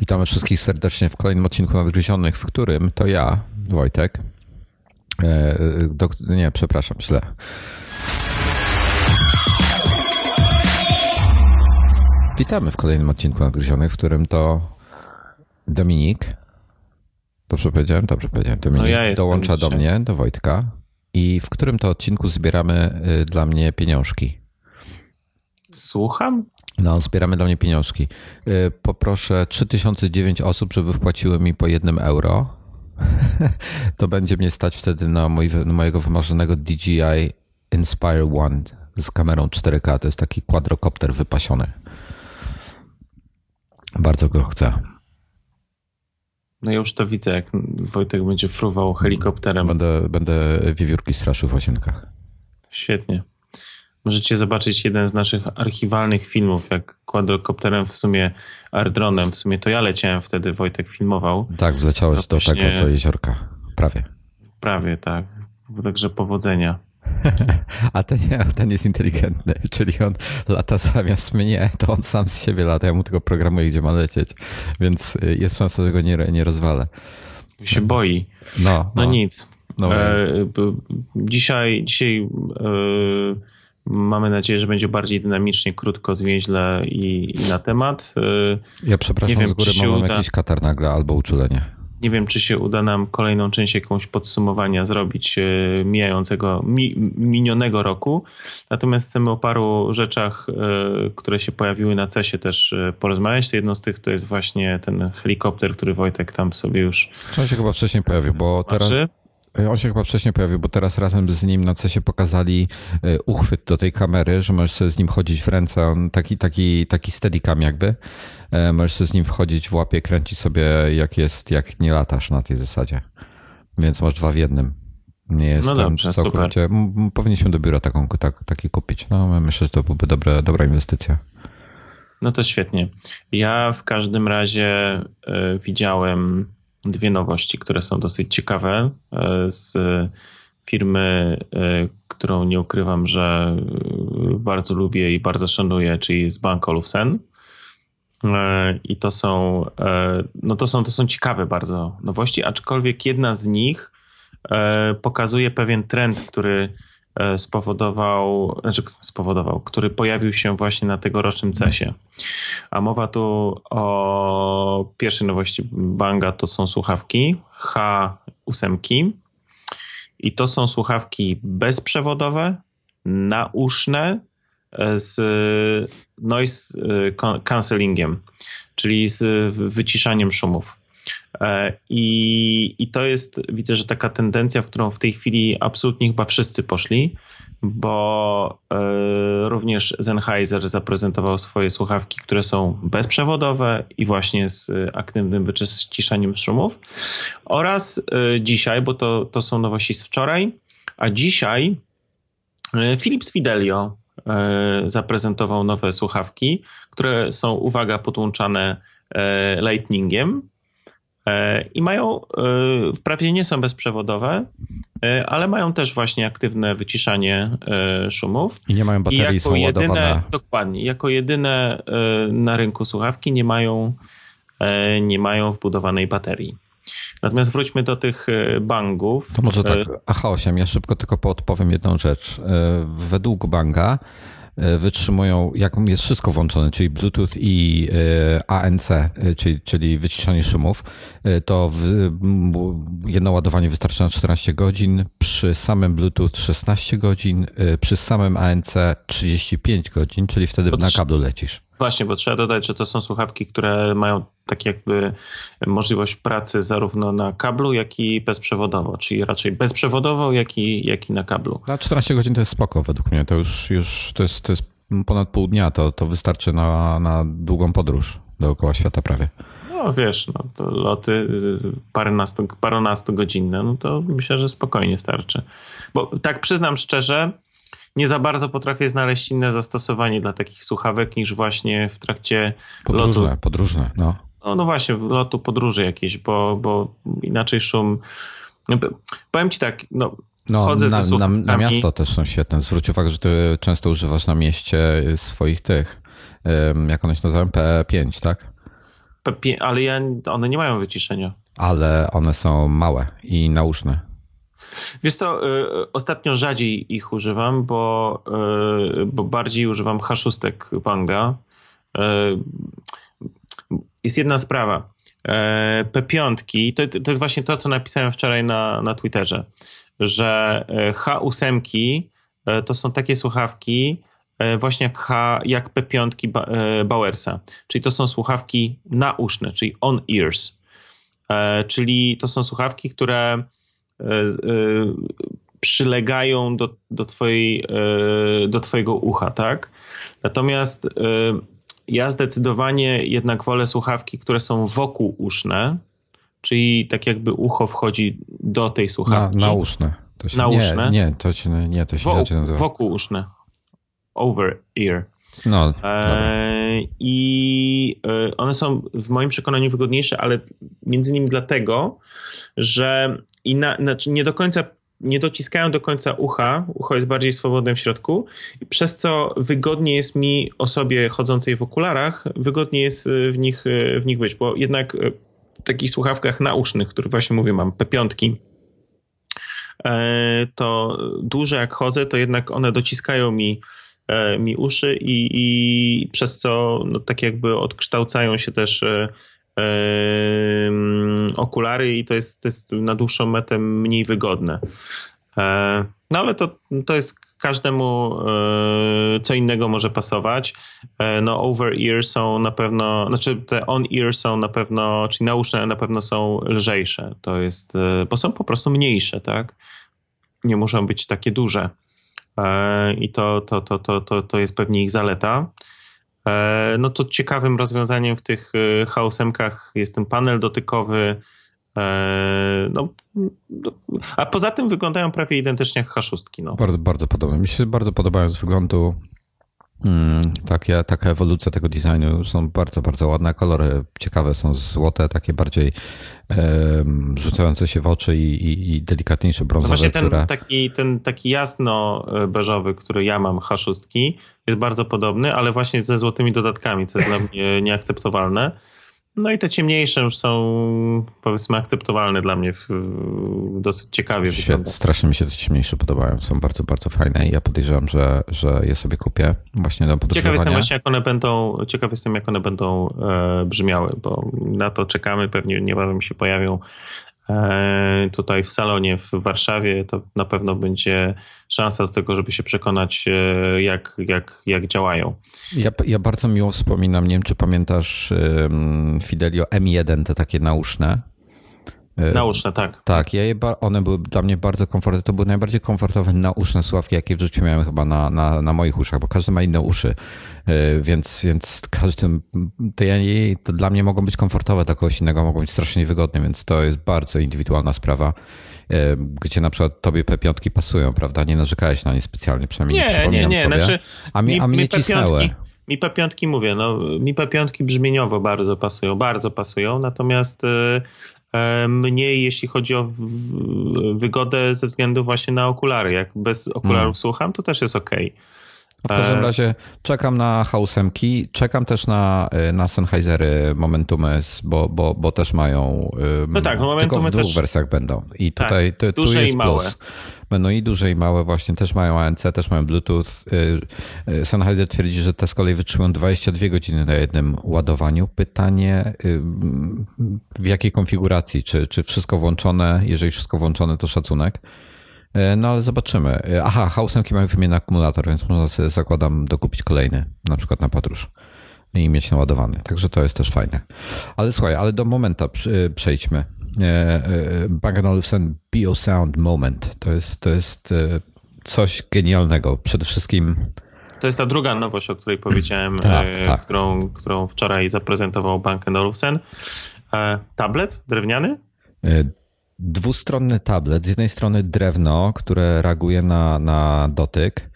Witamy wszystkich serdecznie w kolejnym odcinku Nadgryzionych, w którym to ja, Wojtek, e, do, nie, przepraszam, źle. Witamy w kolejnym odcinku Nadgryzionych, w którym to Dominik, dobrze powiedziałem? Dobrze powiedziałem. Dominik No ja dołącza do dzisiaj. mnie, do Wojtka i w którym to odcinku zbieramy y, dla mnie pieniążki. Słucham? No, zbieramy dla mnie pieniążki. Y, Poproszę 3009 osób, żeby wpłaciły mi po jednym euro. To będzie mnie stać wtedy na, mój, na mojego wymarzonego DJI Inspire One z kamerą 4K. To jest taki quadrocopter wypasiony. Bardzo go chcę. No ja już to widzę, jak Wojtek będzie fruwał helikopterem. Będę, będę wiewiórki straszył w łazienkach. Świetnie. Możecie zobaczyć jeden z naszych archiwalnych filmów, jak quadrocopterem w sumie, airdronem, w sumie to ja leciałem wtedy, Wojtek filmował. Tak, wleciałeś No do tego, do jeziorka. Prawie. Prawie tak. Także powodzenia. A ten, nie, ten jest inteligentny, czyli on lata zamiast mnie, to on sam z siebie lata, ja mu tylko programuję, gdzie ma lecieć, więc jest szansa, że go nie, nie rozwalę. Się boi. No, No nic. No. E, dzisiaj dzisiaj e, mamy nadzieję, że będzie bardziej dynamicznie, krótko, zwięźle i, i na temat. E, Ja przepraszam nie wiem, z góry, mam uda. jakiś katar nagle albo uczulenie. Nie wiem, czy się uda nam kolejną część jakąś podsumowania zrobić e, mijającego, mi, minionego roku. Natomiast chcemy o paru rzeczach, e, które się pojawiły na CESie też porozmawiać. Jedną z tych to jest właśnie ten helikopter, który Wojtek tam sobie już On się chyba wcześniej pojawił, bo teraz... patrzy. On się chyba wcześniej pojawił, bo teraz razem z nim na CESie pokazali y, uchwyt do tej kamery, że możesz sobie z nim chodzić w ręce, on taki, taki, taki steadicam jakby. E, Możesz sobie z nim wchodzić w łapie, kręcić sobie jak jest, jak nie latasz na tej zasadzie. Więc masz dwa w jednym. Nie jest No dobrze, całkowicie. M- Powinniśmy do biura taką, tak, taki kupić. No, myślę, że to byłby dobre, dobra inwestycja. No to świetnie. Ja w każdym razie e, widziałem dwie nowości, które są dosyć ciekawe e, z firmy, e, którą nie ukrywam, że e, bardzo lubię i bardzo szanuję, czyli z Bank Olufsen. I to są, no to są, to są ciekawe bardzo nowości, aczkolwiek jedna z nich pokazuje pewien trend, który spowodował, znaczy spowodował, który pojawił się właśnie na tegorocznym CESie. A mowa tu o pierwszej nowości Banga to są słuchawki H8 i to są słuchawki bezprzewodowe, nauszne e, z noise e, cancellingiem, czyli z wyciszaniem szumów. E, I, I to jest, widzę, że taka tendencja, w którą w tej chwili absolutnie chyba wszyscy poszli, bo e, również Sennheiser zaprezentował swoje słuchawki, które są bezprzewodowe i właśnie z aktywnym wyciszaniem szumów. Oraz e, dzisiaj, bo to, to są nowości z wczoraj, a dzisiaj Philips Fidelio zaprezentował nowe słuchawki, które są, uwaga, podłączane lightningiem. E, I mają, e, wprawdzie nie są bezprzewodowe, e, ale mają też właśnie aktywne wyciszanie szumów. I nie mają I baterii, jako są jedyne, ładowane. dokładnie, jako jedyne na rynku słuchawki nie mają, nie mają wbudowanej baterii. Natomiast wróćmy do tych bangów. To może tak, E, AH8, ja szybko tylko podpowiem jedną rzecz. Według Banga wytrzymują, jak jest wszystko włączone, czyli Bluetooth i e, ANC, e, czyli, czyli wyciszanie szumów, e, to w, jedno ładowanie wystarczy na 14 godzin, przy samym Bluetooth 16 godzin, e, przy samym ANC 35 godzin, czyli wtedy na kablu lecisz. Właśnie, bo trzeba dodać, że to są słuchawki, które mają tak jakby możliwość pracy zarówno na kablu, jak i bezprzewodowo, czyli raczej bezprzewodowo, jak i, jak i na kablu. Na 14 godzin to jest spoko według mnie, to już, już to, jest, to jest ponad pół dnia, to, to wystarczy na, na długą podróż dookoła świata prawie. No wiesz, no, to loty y, parunastu, parunastogodzinne, no to myślę, że spokojnie starczy. Bo tak przyznam szczerze, nie za bardzo potrafię znaleźć inne zastosowanie dla takich słuchawek niż właśnie w trakcie Podróżne, lotu. podróżne, no. No, no właśnie, lotu podróży jakieś, bo, bo inaczej szum. Powiem ci tak, no, No, Chodzę ze na, na, na miasto też są świetne. Zwróć uwagę, że ty często używasz na mieście swoich tych, jak one się nazywają, P5, tak? ale ja, one nie mają wyciszenia. Ale one są małe i nauszne. Wiesz co, y, ostatnio rzadziej ich używam, bo, y, bo bardziej używam H6 Panga. Y, jest jedna sprawa. P5 to, to jest właśnie to, co napisałem wczoraj na, na Twitterze, że H8 to są takie słuchawki, właśnie jak, H, jak P5 Bowersa, czyli to są słuchawki nauszne, czyli on-ears, czyli to są słuchawki, które przylegają do, do, twojej, e, do twojego ucha, tak? Natomiast ja zdecydowanie jednak wolę słuchawki, które są wokół uszne, czyli tak jakby ucho wchodzi do tej słuchawki. Na, nauszne. To się, nauszne? Nie, nie, to się, nie, to się Wo, nazywa. Wokół uszne. Over ear. No, e, I one są w moim przekonaniu wygodniejsze, ale między innymi dlatego, że i na, znaczy nie do końca nie dociskają do końca ucha, ucho jest bardziej swobodne w środku, przez co wygodnie jest mi osobie chodzącej w okularach, wygodnie jest w nich, w nich być, bo jednak w takich słuchawkach nausznych, które właśnie mówię, mam P5, e, to duże jak chodzę, to jednak one dociskają mi, e, mi uszy i, i przez co no, tak jakby odkształcają się też e, okulary i to jest, to jest na dłuższą metę mniej wygodne. E, no ale to, to jest każdemu e, co innego może pasować. E, no over ear są na pewno, znaczy te on ear są na pewno, czyli nauszne na pewno są lżejsze. To jest, bo są po prostu mniejsze, tak? Nie muszą być takie duże. I to, to, to, to, to, to jest pewnie ich zaleta. E, no to ciekawym rozwiązaniem w tych H8 jest ten panel dotykowy. E, no, no, a poza tym wyglądają prawie identycznie jak H6. No. Bardzo, bardzo podoba. Mi się bardzo podobają z wyglądu takie, taka ewolucja tego designu są bardzo, bardzo ładne. Kolory ciekawe są złote, takie bardziej e, rzucające się w oczy i, i, i delikatniejsze brązowe. No właśnie ten, które... taki, ten taki jasno beżowy, który ja mam, H6, jest bardzo podobny, ale właśnie ze złotymi dodatkami, co jest dla mnie nieakceptowalne. No i te ciemniejsze już są powiedzmy akceptowalne dla mnie, w, dosyć ciekawie wygląda. Strasznie mi się te ciemniejsze podobają, są bardzo, bardzo fajne i ja podejrzewam, że, że je sobie kupię właśnie do podróżowania. Ciekaw jestem właśnie jak one będą, ciekaw jestem jak one będą e, brzmiały, bo na to czekamy, pewnie niebawem się pojawią tutaj w salonie w Warszawie, to na pewno będzie szansa do tego, żeby się przekonać, e, jak, jak, jak działają. Ja, ja bardzo miło wspominam, nie wiem czy pamiętasz Fidelio M1, te takie nauszne. E, nauszne, tak. Tak, ja je, one były dla mnie bardzo komfortowe. To były najbardziej komfortowe nauszne słuchawki, jakie w życiu miałem chyba na, na, na moich uszach, bo każdy ma inne uszy, e, więc, więc każdym, to, ja, to dla mnie mogą być komfortowe, dla kogoś innego mogą być strasznie wygodne, więc to jest bardzo indywidualna sprawa e, gdzie na przykład tobie P5 pasują, prawda? Nie narzekałeś na nie specjalnie, przynajmniej nie, nie, nie, nie. Sobie. Znaczy, a mi, a mnie mi cisnęły. Mi P5 mówię, no mi P5 brzmieniowo bardzo pasują, bardzo pasują, natomiast mniej jeśli chodzi o wygodę ze względu właśnie na okulary. Jak bez okularów hmm. słucham, to też jest ok. W każdym e, razie czekam na hausemki, czekam też na, e, na Sennheisery Momentumy, bo, bo, bo też mają. No tak, tylko w dwóch też... wersjach będą. I tak, tutaj tak, tu, tu jest plus. Będą i duże i małe właśnie, też mają ANC, też mają Bluetooth. Sennheiser twierdzi, że te z kolei wytrzymują 22 godziny na jednym ładowaniu. Pytanie w jakiej konfiguracji? Czy, czy wszystko włączone? Jeżeli wszystko włączone, to szacunek. E, no ale zobaczymy. E, aha, hausemki mają wymienny akumulator, więc można sobie zakładam dokupić kolejny, na przykład na podróż i mieć naładowany. Także to jest też fajne. Ale słuchaj, ale do momenta e, przejdźmy. Bang Olufsen BioSound Moment. To jest, to jest coś genialnego. Przede wszystkim to jest ta druga nowość, o której powiedziałem, tak, tak. Którą, którą wczoraj zaprezentował Bang Olufsen. Tablet drewniany? Dwustronny tablet. Z jednej strony drewno, które reaguje na, na dotyk.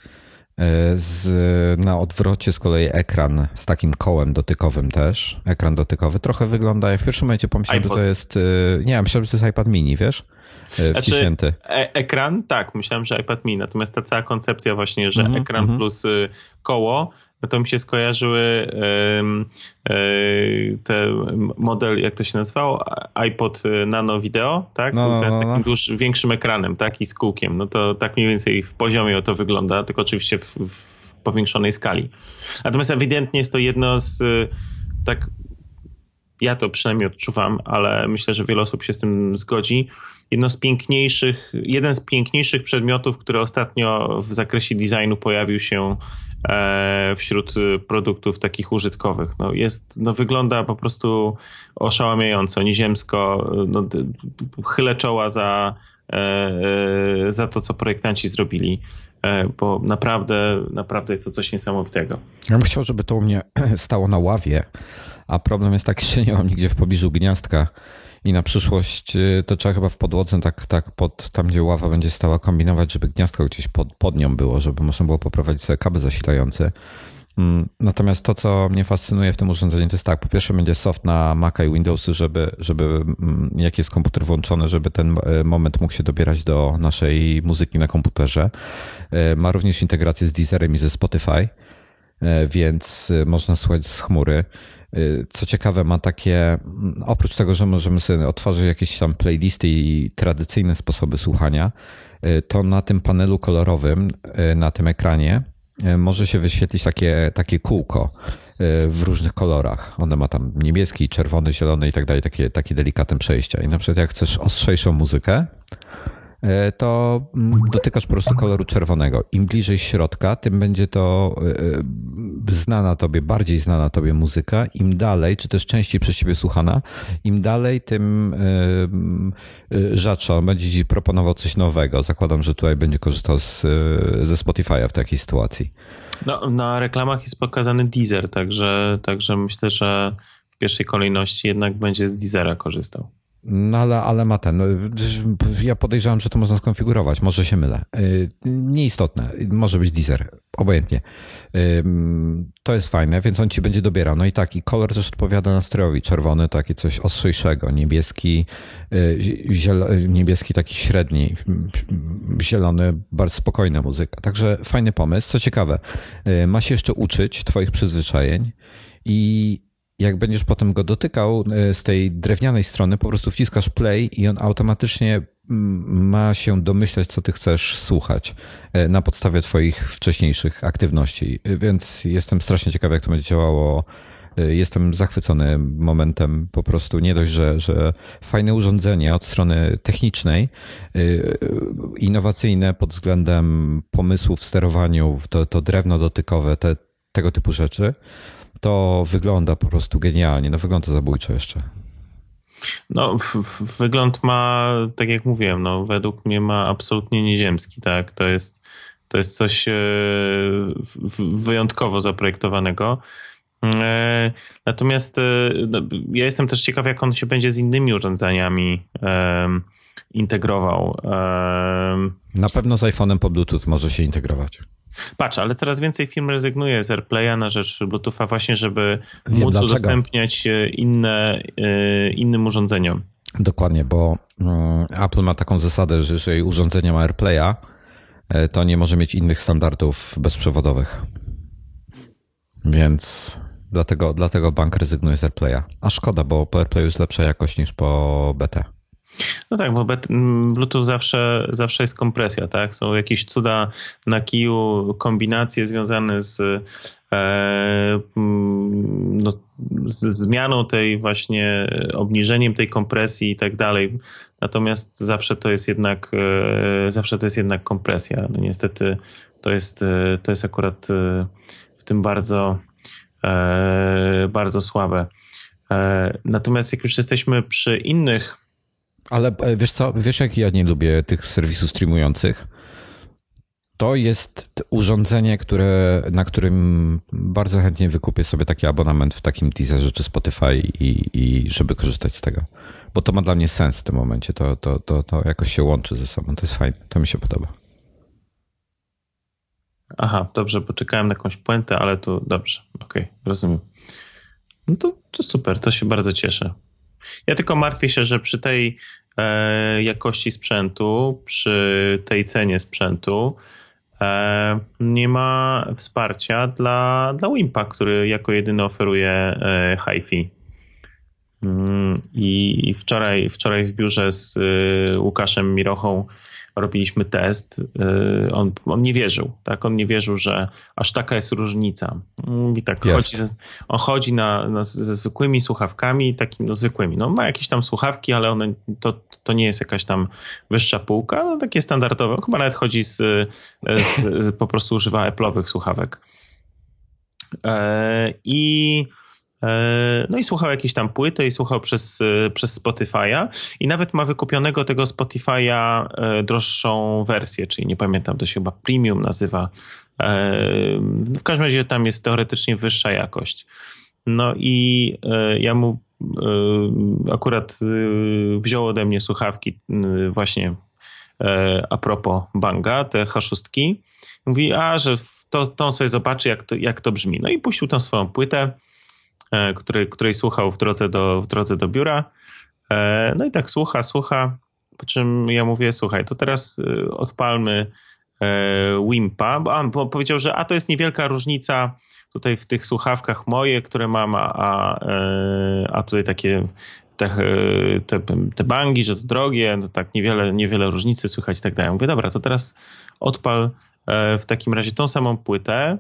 E, z, na odwrocie z kolei ekran z takim kołem dotykowym też. Ekran dotykowy. Trochę wygląda, ja w pierwszym momencie pomyślałem, iPod. że to jest, e, nie, myślałem, że to jest iPad mini, wiesz? E, znaczy, wciśnięty. Znaczy, e ekran, tak, myślałem, że iPad mini, natomiast ta cała koncepcja właśnie, że mm -hmm, ekran mm -hmm. plus koło to mi się skojarzyły e, te model, jak to się nazywało? iPod Nano Video, tak? No, to jest no, takim no. Dłuż, większym ekranem, tak? I z kółkiem. No to tak mniej więcej w poziomie to wygląda, tylko oczywiście w, w powiększonej skali. Natomiast ewidentnie jest to jedno z tak ja to przynajmniej odczuwam, ale myślę, że wiele osób się z tym zgodzi. Jedno z piękniejszych, jeden z piękniejszych przedmiotów, który ostatnio w zakresie designu pojawił się e, wśród produktów takich użytkowych. No jest, no wygląda po prostu oszałamiająco, nieziemsko. No, chylę czoła za, e, e, za to, co projektanci zrobili bo naprawdę, naprawdę jest to coś niesamowitego. Ja bym chciał, żeby to u mnie stało na ławie, a problem jest taki, że nie mam nigdzie w pobliżu gniazdka i na przyszłość y, to trzeba chyba w podłodze tak, tak pod tam, gdzie ława będzie stała, kombinować, żeby gniazdko gdzieś pod, pod nią było, żeby można było poprowadzić sobie kabel zasilający. Mm, natomiast to, co mnie fascynuje w tym urządzeniu, to jest tak, po pierwsze będzie soft na Maca i Windowsy, żeby, żeby mm, jak jest komputer włączony, żeby ten e, moment mógł się dobierać do naszej muzyki na komputerze. E, ma również integrację z Deezerem i ze Spotify, e, więc można słuchać z chmury. Co ciekawe, ma takie, mm, oprócz tego, że możemy sobie otworzyć jakieś tam playlisty i tradycyjne sposoby słuchania, to na tym panelu kolorowym, na tym ekranie, może się wyświetlić takie, takie kółko w różnych kolorach. One ma tam niebieski, czerwony, zielony i tak dalej, takie, takie delikatne przejścia. I na przykład jak chcesz ostrzejszą muzykę, to mm, dotykasz po prostu koloru czerwonego. Im bliżej środka, tym będzie to e, e, znana tobie, bardziej znana tobie muzyka. Im dalej, czy też częściej przez ciebie słuchana, im dalej, tym rzadsza. Będzie ci proponował coś nowego. Zakładam, że tutaj będzie korzystał z, ze Spotify'a w takiej sytuacji. No, na reklamach jest pokazany Deezer, także, także myślę, że w pierwszej kolejności jednak będzie z Deezera korzystał. No ale, ale ma ten. No, ja podejrzewam, że to można skonfigurować. Może się mylę. Y, nieistotne. Może być Deezer. Obojętnie. To jest fajne, więc on ci będzie dobierał. No i tak, i kolor też odpowiada nastrojowi. Czerwony, taki coś ostrzejszego. Niebieski, y, zielo, niebieski taki średni. Zielony, bardzo spokojna muzyka. Także fajny pomysł. Co ciekawe, y, ma się jeszcze uczyć twoich przyzwyczajeń i jak będziesz potem go dotykał e, z tej drewnianej strony, po prostu wciskasz play i on automatycznie mm, ma się domyślać, co ty chcesz słuchać e, na podstawie twoich wcześniejszych aktywności. Więc jestem strasznie ciekawy, jak to będzie działało. E, jestem zachwycony momentem po prostu. Nie dość, że, że fajne urządzenie od strony technicznej, innowacyjne pod względem pomysłów w sterowaniu, to, to drewno dotykowe, te, tego typu rzeczy to wygląda po prostu genialnie. No wygląda zabójczo jeszcze. No, wygląd ma, tak jak mówiłem, no, według mnie ma absolutnie nieziemski, tak? To jest, to jest coś e, wyjątkowo zaprojektowanego. E, natomiast e, no, ja jestem też ciekaw, jak on się będzie z innymi urządzeniami integrował. Na pewno z iPhone'em po Bluetooth może się integrować. Patrz, ale coraz więcej firm rezygnuje z AirPlaya na rzecz Bluetootha właśnie, żeby Wiem móc dlaczego. udostępniać inne, e, innym urządzeniom. Dokładnie, bo mm, Apple ma taką zasadę, że jeżeli urządzenie ma AirPlaya, e, to nie może mieć innych standardów bezprzewodowych. Więc dlatego, dlatego bank rezygnuje z AirPlaya. A szkoda, bo po AirPlayu jest lepsza jakość niż po BT. No tak, bo Bluetooth zawsze, zawsze jest kompresja, tak? Są jakieś cuda na kiju, kombinacje związane z, e, no, z zmianą tej właśnie, obniżeniem tej kompresji i tak dalej. Natomiast zawsze to jest jednak, e, zawsze to jest jednak kompresja. No niestety to jest, e, to jest akurat e, w tym bardzo, e, bardzo słabe. E, natomiast jak już jesteśmy przy innych ale e, wiesz co, wiesz jak ja nie lubię tych serwisów streamujących? To jest urządzenie, które, na którym bardzo chętnie wykupię sobie taki abonament w takim teaserze czy Spotify i, i żeby korzystać z tego. Bo to ma dla mnie sens w tym momencie. To, to, to, to jakoś się łączy ze sobą. To jest fajne. To mi się podoba. Aha, dobrze, poczekałem na jakąś puentę, ale to dobrze. Okej, okay, rozumiem. No to, to super, to się bardzo cieszę. Ja tylko martwię się, że przy tej e, jakości sprzętu, przy tej cenie sprzętu, nie ma wsparcia dla, dla Wimpa, który jako jedyny oferuje hi-fi. Mm, I wczoraj, wczoraj w biurze z Łukaszem Mirochą robiliśmy test, y, on, on nie wierzył, tak? On nie wierzył, że aż taka jest różnica. Mówi tak, chodzi, on chodzi na, na, ze zwykłymi słuchawkami, takimi no, zwykłymi. No, ma jakieś tam słuchawki, ale one, to, to nie jest jakaś tam wyższa półka, no, takie standardowe. Chyba nawet chodzi z, z, z po prostu używa Apple'owych słuchawek. E, I no i słuchał jakieś tam płyty i słuchał przez, e, przez Spotify'a i nawet ma wykupionego tego Spotify'a e, droższą wersję, czyli nie pamiętam, to się chyba premium nazywa. W każdym razie tam jest teoretycznie wyższa jakość. No i ja mu akurat wziął ode mnie słuchawki właśnie a propos Banga, te H6. Mówi, a że to, to on sobie zobaczy, jak to, jak to brzmi. No i puścił tą swoją płytę E, której, której słuchał w drodze, do, w drodze do biura. E, no i tak słucha, słucha, po czym ja mówię, słuchaj, to teraz e, odpalmy Wimpa, bo on powiedział, że a to jest niewielka różnica tutaj w tych słuchawkach moje, które mam, a, a tutaj takie te, te, te bangi, że to drogie, no tak niewiele, niewiele różnicy słychać i tak dalej. Mówię, dobra, to teraz odpal w takim razie tą samą płytę,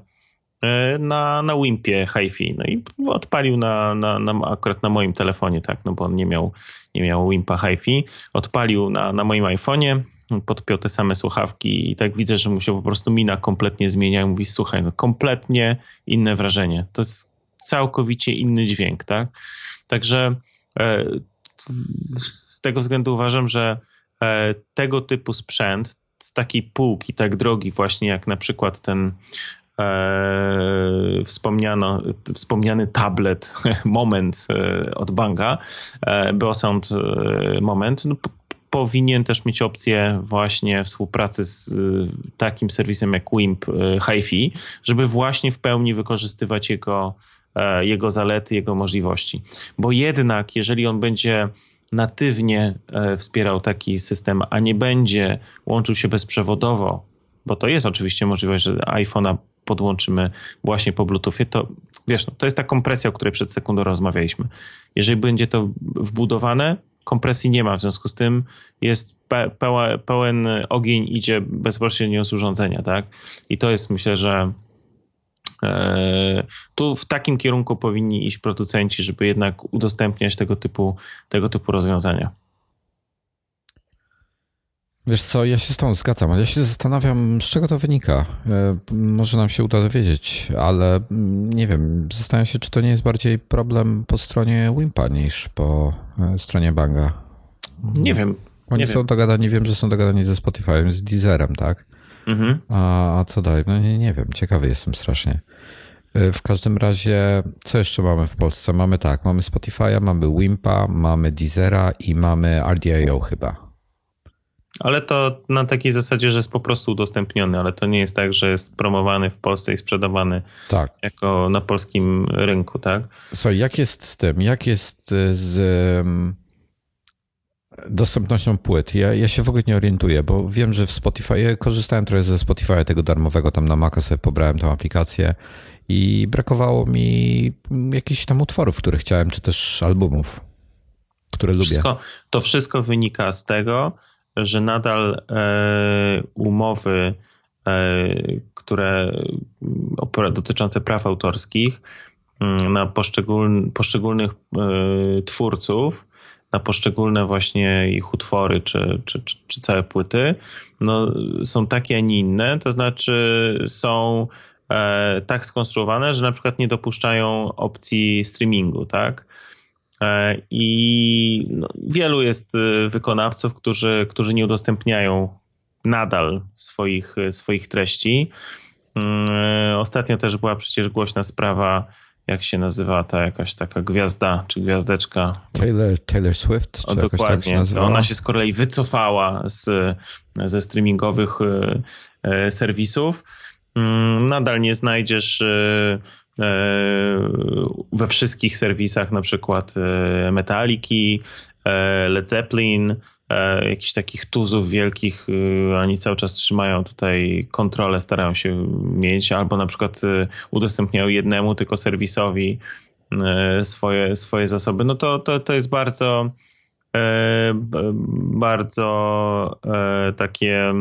na, na Wimpie HiFi. No i odpalił na, na, na, akurat na moim telefonie, tak, no bo on nie miał, nie miał Wimpa HiFi. Odpalił na, na moim iPhone'ie, podpiął te same słuchawki i tak widzę, że mu się po prostu mina kompletnie zmienia i mówi, słuchaj, no kompletnie inne wrażenie. To jest całkowicie inny dźwięk, tak? Także e, z tego względu uważam, że e, tego typu sprzęt z takiej półki tak drogi właśnie jak na przykład ten e, wspomniano, wspomniany tablet Moment e, od Banga, e, Beosound e, Moment, no, powinien też mieć opcję właśnie współpracy z e, takim serwisem jak Wimp HiFi, żeby właśnie w pełni wykorzystywać jego, jego zalety, jego możliwości. Bo jednak, jeżeli on będzie natywnie wspierał taki system, a nie będzie łączył się bezprzewodowo, bo to jest oczywiście możliwość, że iPhone'a podłączymy właśnie po Bluetoothie, to wiesz, no, to jest ta kompresja, o której przed sekundą rozmawialiśmy. Jeżeli będzie to wbudowane, kompresji nie ma, w związku z tym jest pełen, pełen ogień idzie bezpośrednio z urządzenia, tak? I to jest myślę, że e, tu w takim kierunku powinni iść producenci, żeby jednak udostępniać tego typu, tego typu rozwiązania. Wiesz co, ja się z tą zgadzam, ale ja się zastanawiam, z czego to wynika. E, może nam się uda dowiedzieć, ale mm, nie wiem, zastanawiam się, czy to nie jest bardziej problem po stronie Wimpa niż po e, stronie Banga. Nie wiem. Oni nie są wiem. dogadani, wiem, że są dogadani ze Spotify'em, z Deezerem, tak? Mhm. A, co dalej? No nie, nie wiem, ciekawy jestem strasznie. E, w każdym razie, co jeszcze mamy w Polsce? Mamy tak, mamy Spotify'a, mamy Wimpa, mamy Deezera i mamy RDIO chyba. Ale to na takiej zasadzie, że jest po prostu udostępniony, ale to nie jest tak, że jest promowany w Polsce i sprzedawany tak. jako na polskim rynku, tak? Słuchaj, jak jest z tym? Jak jest z dostępnością płyt? Ja, ja się w ogóle nie orientuję, bo wiem, że w Spotify, ja korzystałem trochę ze Spotify tego darmowego, tam na Maca sobie pobrałem tą aplikację i brakowało mi jakichś tam utworów, które chciałem, czy też albumów, które wszystko, lubię. To wszystko wynika z tego, że nadal e, umowy, e, które dotyczące praw autorskich mm, na poszczególnych e, twórców, na poszczególne właśnie ich utwory czy, czy, czy, całe płyty, no, są takie, a nie inne. To znaczy są tak skonstruowane, że na przykład nie dopuszczają opcji streamingu, tak? E, I no, wielu jest y, wykonawców, którzy, którzy nie udostępniają nadal swoich, swoich treści. Mm, e, ostatnio też była przecież głośna sprawa, jak się nazywa ta jakaś taka gwiazda czy gwiazdeczka. Taylor, Taylor Swift? Czy o, dokładnie. Tak się Ona się z kolei wycofała z, ze streamingowych e, serwisów. Mm, nadal nie znajdziesz E, we wszystkich serwisach, na przykład e, Metaliki, e, Led Zeppelin, e, jakichś takich tuzów wielkich, e, oni cały czas trzymają tutaj kontrolę, starają się mieć, albo na przykład e, udostępniają jednemu tylko serwisowi e, swoje, swoje zasoby, no to, to, to jest bardzo e, bardzo e, takie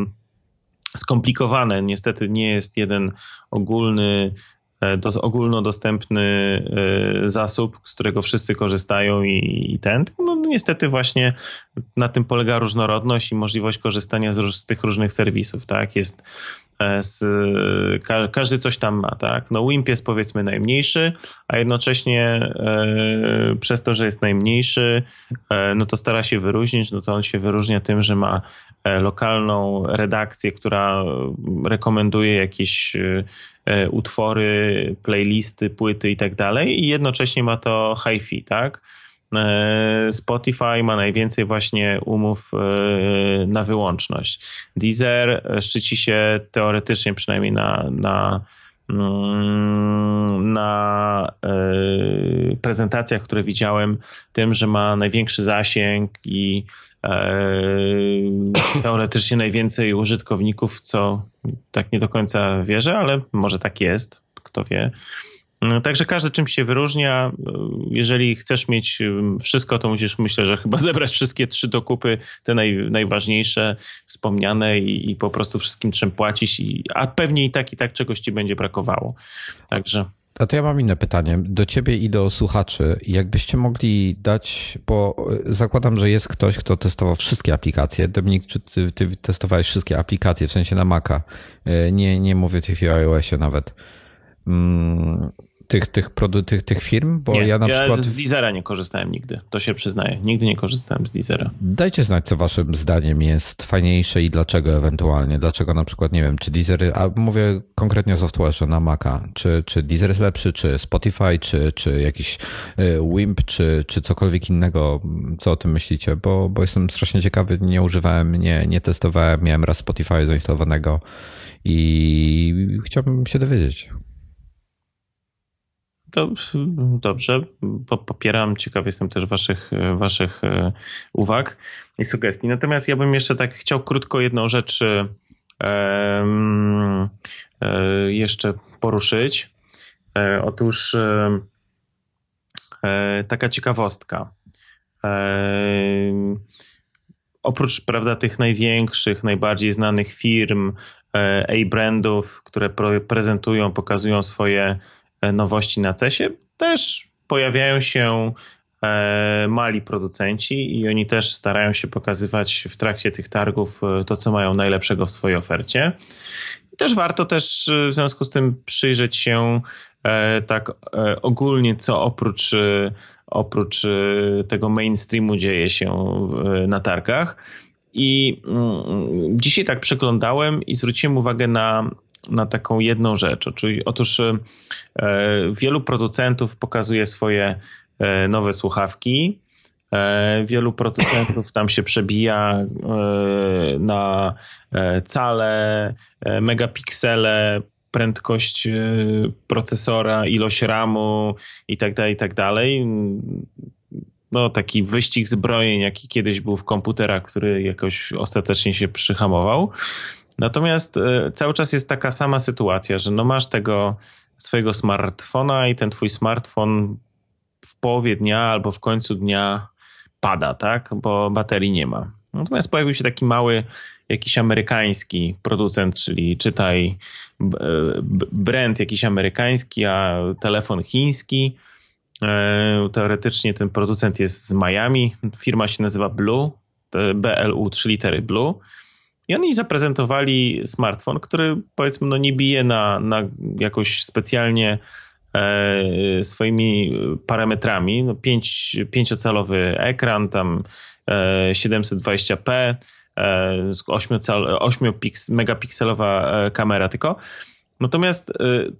skomplikowane. Niestety nie jest jeden ogólny E, do, ogólnodostępny e, zasób, z którego wszyscy korzystają i, i ten. No, niestety właśnie na tym polega różnorodność i możliwość korzystania z, z tych różnych serwisów. Tak? Jest e, z, ka, każdy coś tam ma, tak? No WIMP jest powiedzmy najmniejszy, a jednocześnie przez to, że jest najmniejszy, no to stara się wyróżnić, no to on się wyróżnia tym, że ma lokalną redakcję, która rekomenduje jakieś E, utwory, playlisty, płyty i tak dalej i jednocześnie ma to hi-fi, tak? E, Spotify ma najwięcej właśnie umów e, na wyłączność. Deezer szczyci się teoretycznie przynajmniej na, na, na prezentacjach, które widziałem, tym, że ma największy zasięg i teoretycznie najwięcej użytkowników, co tak nie do końca wierzę, ale może tak jest, kto wie. Także każdy czymś się wyróżnia. Jeżeli chcesz mieć wszystko, to musisz, myślę, że chyba zebrać wszystkie trzy dokupy, te naj, najważniejsze, wspomniane i, i, po prostu wszystkim czym płacić, i, a pewnie i tak, i tak czegoś ci będzie brakowało. Także. A to ja mam inne pytanie do ciebie i do słuchaczy. Jakbyście mogli dać, bo zakładam, że jest ktoś, kto testował wszystkie aplikacje. Dominik, czy ty, ty testowałeś wszystkie aplikacje, w sensie na Maca? E, nie, nie mówię tych w iOSie nawet. Mm, tych, tych, produ- tych, tych firm? Bo nie, ja na ja przykład. Z Deezera nie korzystałem nigdy, to się przyznaję. Nigdy nie korzystałem z Deezera. Dajcie znać, co waszym zdaniem jest fajniejsze i dlaczego ewentualnie. Dlaczego na przykład, nie wiem, czy Deezer, a mówię konkretnie o software'ze na Maca, czy, czy Deezer jest lepszy, czy Spotify, czy, czy jakiś y, Wimp, czy, czy cokolwiek innego. Co o tym myślicie? Bo, bo jestem strasznie ciekawy, nie używałem, nie, nie testowałem, miałem raz Spotify zainstalowanego i chciałbym się dowiedzieć. Dobrze, popieram. Ciekaw jestem też waszych, waszych e, uwag i sugestii. Natomiast ja bym jeszcze tak chciał krótko jedną rzecz e, e, jeszcze poruszyć. Otóż taka ciekawostka. Oprócz prawda, tych największych, najbardziej znanych firm, A-brandów, które prezentują, pokazują swoje nowości na CESie, też pojawiają się e, mali producenci i oni też starają się pokazywać w trakcie tych targów e, to, co mają najlepszego w swojej ofercie. I też warto też w związku z tym przyjrzeć się tak ogólnie, co oprócz, oprócz tego mainstreamu dzieje się na targach. I mm, dzisiaj tak przeglądałem i zwróciłem uwagę na na taką jedną rzecz. Otóż e, wielu producentów pokazuje swoje e, nowe słuchawki. E, wielu producentów tam się przebija na cale, megapiksele, prędkość procesora, ilość RAMu i tak dalej, i tak. No, taki wyścig zbrojeń, jaki kiedyś był w komputerach, który jakoś ostatecznie się przyhamował. Natomiast e, cały czas jest taka sama sytuacja, że no masz tego swojego smartfona i ten twój smartfon w połowie dnia albo w końcu dnia pada, tak? Bo baterii nie ma. Natomiast pojawił się taki mały, jakiś amerykański producent, czyli czytaj e, brand jakiś amerykański, a telefon chiński. E, teoretycznie ten producent jest z Miami. Firma się nazywa Blue, BLU, trzy litery Blue. I oni zaprezentowali smartfon, który powiedzmy no nie bije na, na jakoś specjalnie e, swoimi parametrami. No 5, 5-calowy ekran, tam e, 720p, e, 8, 8 megapikselowa e, kamera tylko. Natomiast e,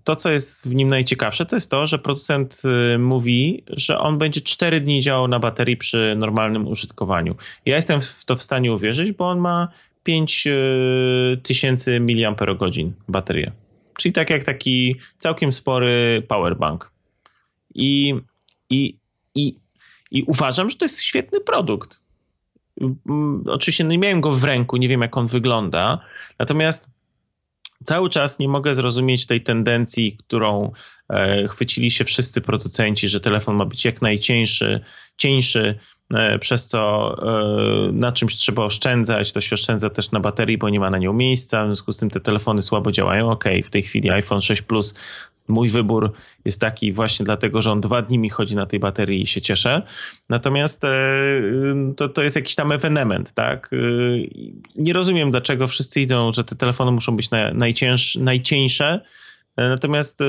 to, co jest w nim najciekawsze, to jest to, że producent e, mówi, że on będzie 4 dni działał na baterii przy normalnym użytkowaniu. Ja jestem w to w stanie uwierzyć, bo on ma 5000 mAh baterię. Czyli tak jak taki całkiem spory powerbank. I, i, i, I uważam, że to jest świetny produkt. oczywiście nie miałem go w ręku, nie wiem jak on wygląda, natomiast cały czas nie mogę zrozumieć tej tendencji, którą e, chwycili się wszyscy producenci, że telefon ma być jak najcieńszy, cieńszy, e, przez co e, na czymś trzeba oszczędzać. To się oszczędza też na baterii, bo nie ma na nią miejsca. W związku z tym te telefony słabo działają. Ok, w tej chwili iPhone 6 Plus Mój wybór jest taki właśnie dlatego, że on dwa dni mi chodzi na tej baterii i się cieszę. Natomiast e, to, to jest jakiś tam ewenement, tak? E, nie rozumiem, dlaczego wszyscy idą, że te telefony muszą być najcięż, najcieńsze. E, natomiast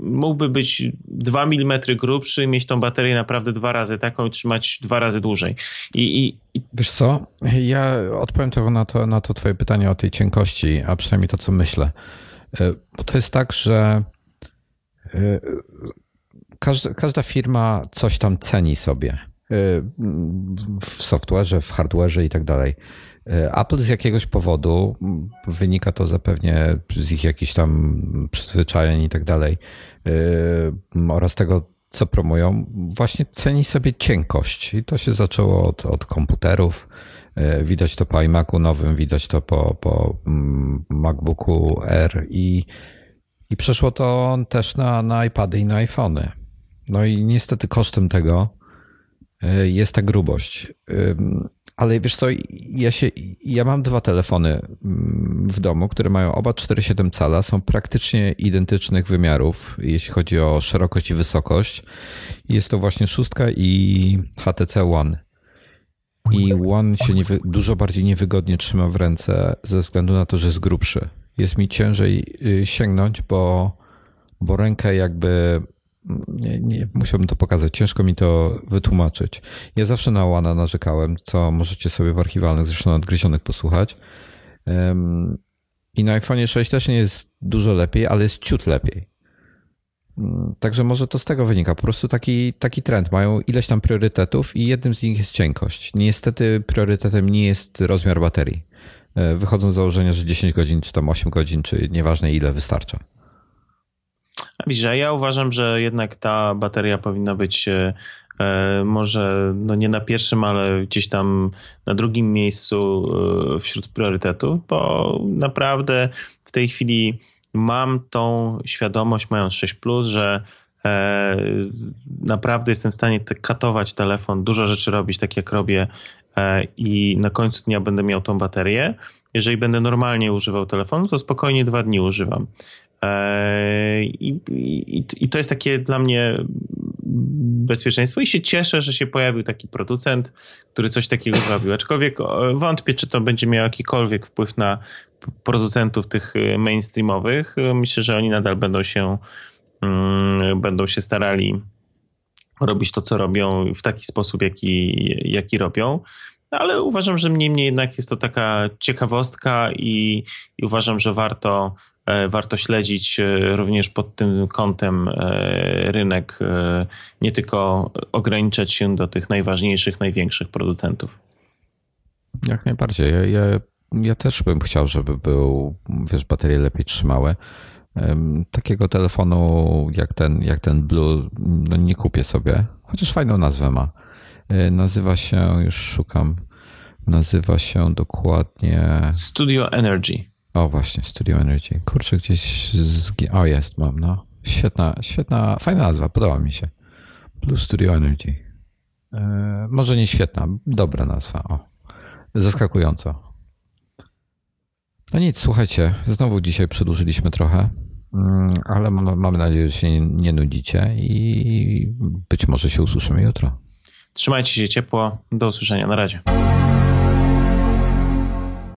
mógłby być 2 mm grubszy, mieć tą baterię naprawdę dwa razy taką i trzymać dwa razy dłużej. I, i, i... Wiesz co, ja odpowiem tylko na to, na to twoje pytanie o tej cienkości, a przynajmniej to, co myślę. Bo to jest tak, że każda, każda firma coś tam ceni sobie w software'ze, w hardware'ze i tak dalej. Apple z jakiegoś powodu, wynika to zapewnie z ich jakichś tam przyzwyczajeń i tak dalej, oraz tego, co promują, właśnie ceni sobie cienkość. I to się zaczęło od, od komputerów. Widać to po iMacu nowym, widać to po, po mm, MacBooku R i i przeszło to też na, na iPady i na iPhony. No i niestety kosztem tego e, jest ta grubość. Ale wiesz co, ja, się, ja mam dwa telefony w domu, które mają oba 4,7 cala, są praktycznie identycznych wymiarów, jeśli chodzi o szerokość i wysokość. Jest to właśnie szóstka i HTC One. I One się nie, dużo bardziej niewygodnie trzyma w ręce ze względu na to, że jest grubszy jest mi ciężej y, sięgnąć, bo, bo rękę jakby nie, nie, musiałbym to pokazać, ciężko mi to wytłumaczyć. Ja zawsze na Łana narzekałem, co możecie sobie w archiwalnych, zresztą nadgryzionych posłuchać. I na iPhone 6 też nie jest dużo lepiej, ale jest ciut lepiej. Mm, także może to z tego wynika. Po prostu taki, taki trend. Mają ileś tam priorytetów i jednym z nich jest cienkość. Niestety priorytetem nie jest rozmiar baterii. E, wychodzą z założenia, że 10 godzin, czy tam 8 godzin, czy nieważne ile wystarcza. Widzisz, ja uważam, że jednak ta bateria powinna być e, e, może no nie na pierwszym, ale gdzieś tam na drugim miejscu wśród priorytetów, bo naprawdę w tej chwili mam tą świadomość, mając 6, że naprawdę jestem w stanie katować telefon, dużo rzeczy robić, tak jak robię E, i na końcu dnia będę miał tą baterię. Jeżeli będę normalnie używał telefonu, to spokojnie dwa dni używam. E, I, i, I, to jest takie dla mnie bezpieczeństwo i się cieszę, że się pojawił taki producent, który coś takiego zrobił. Aczkolwiek wątpię, czy to będzie miało jakikolwiek wpływ na producentów tych mainstreamowych. Myślę, że oni nadal będą się, będą się starali robić to, co robią w taki sposób, jaki, jaki robią. Ale uważam, że mniej mniej jednak jest to taka ciekawostka i, i uważam, że warto, e, warto śledzić e, również pod tym kątem e, rynek, nie tylko ograniczać się do tych najważniejszych, największych producentów. Jak najbardziej. Ja, ja, ja też bym chciał, żeby był, wiesz, baterie lepiej trzymały takiego telefonu jak ten, jak ten Blue no nie kupię sobie, chociaż fajną nazwę ma. E, nazywa się, już szukam, nazywa się dokładnie... Studio Energy. O właśnie, Studio Energy. Kurczę, gdzieś z... O jest, mam, no. Świetna, świetna, fajna nazwa, podoba mi się. Blue Studio Energy. E, może nie świetna, dobra nazwa, o. Zaskakująco. No nic, słuchajcie, znowu dzisiaj przedłużyliśmy trochę. Mm, ale mamy nadzieję, że się nie nudzicie i być może się usłyszymy jutro. Trzymajcie się ciepło. Do usłyszenia. Na razie.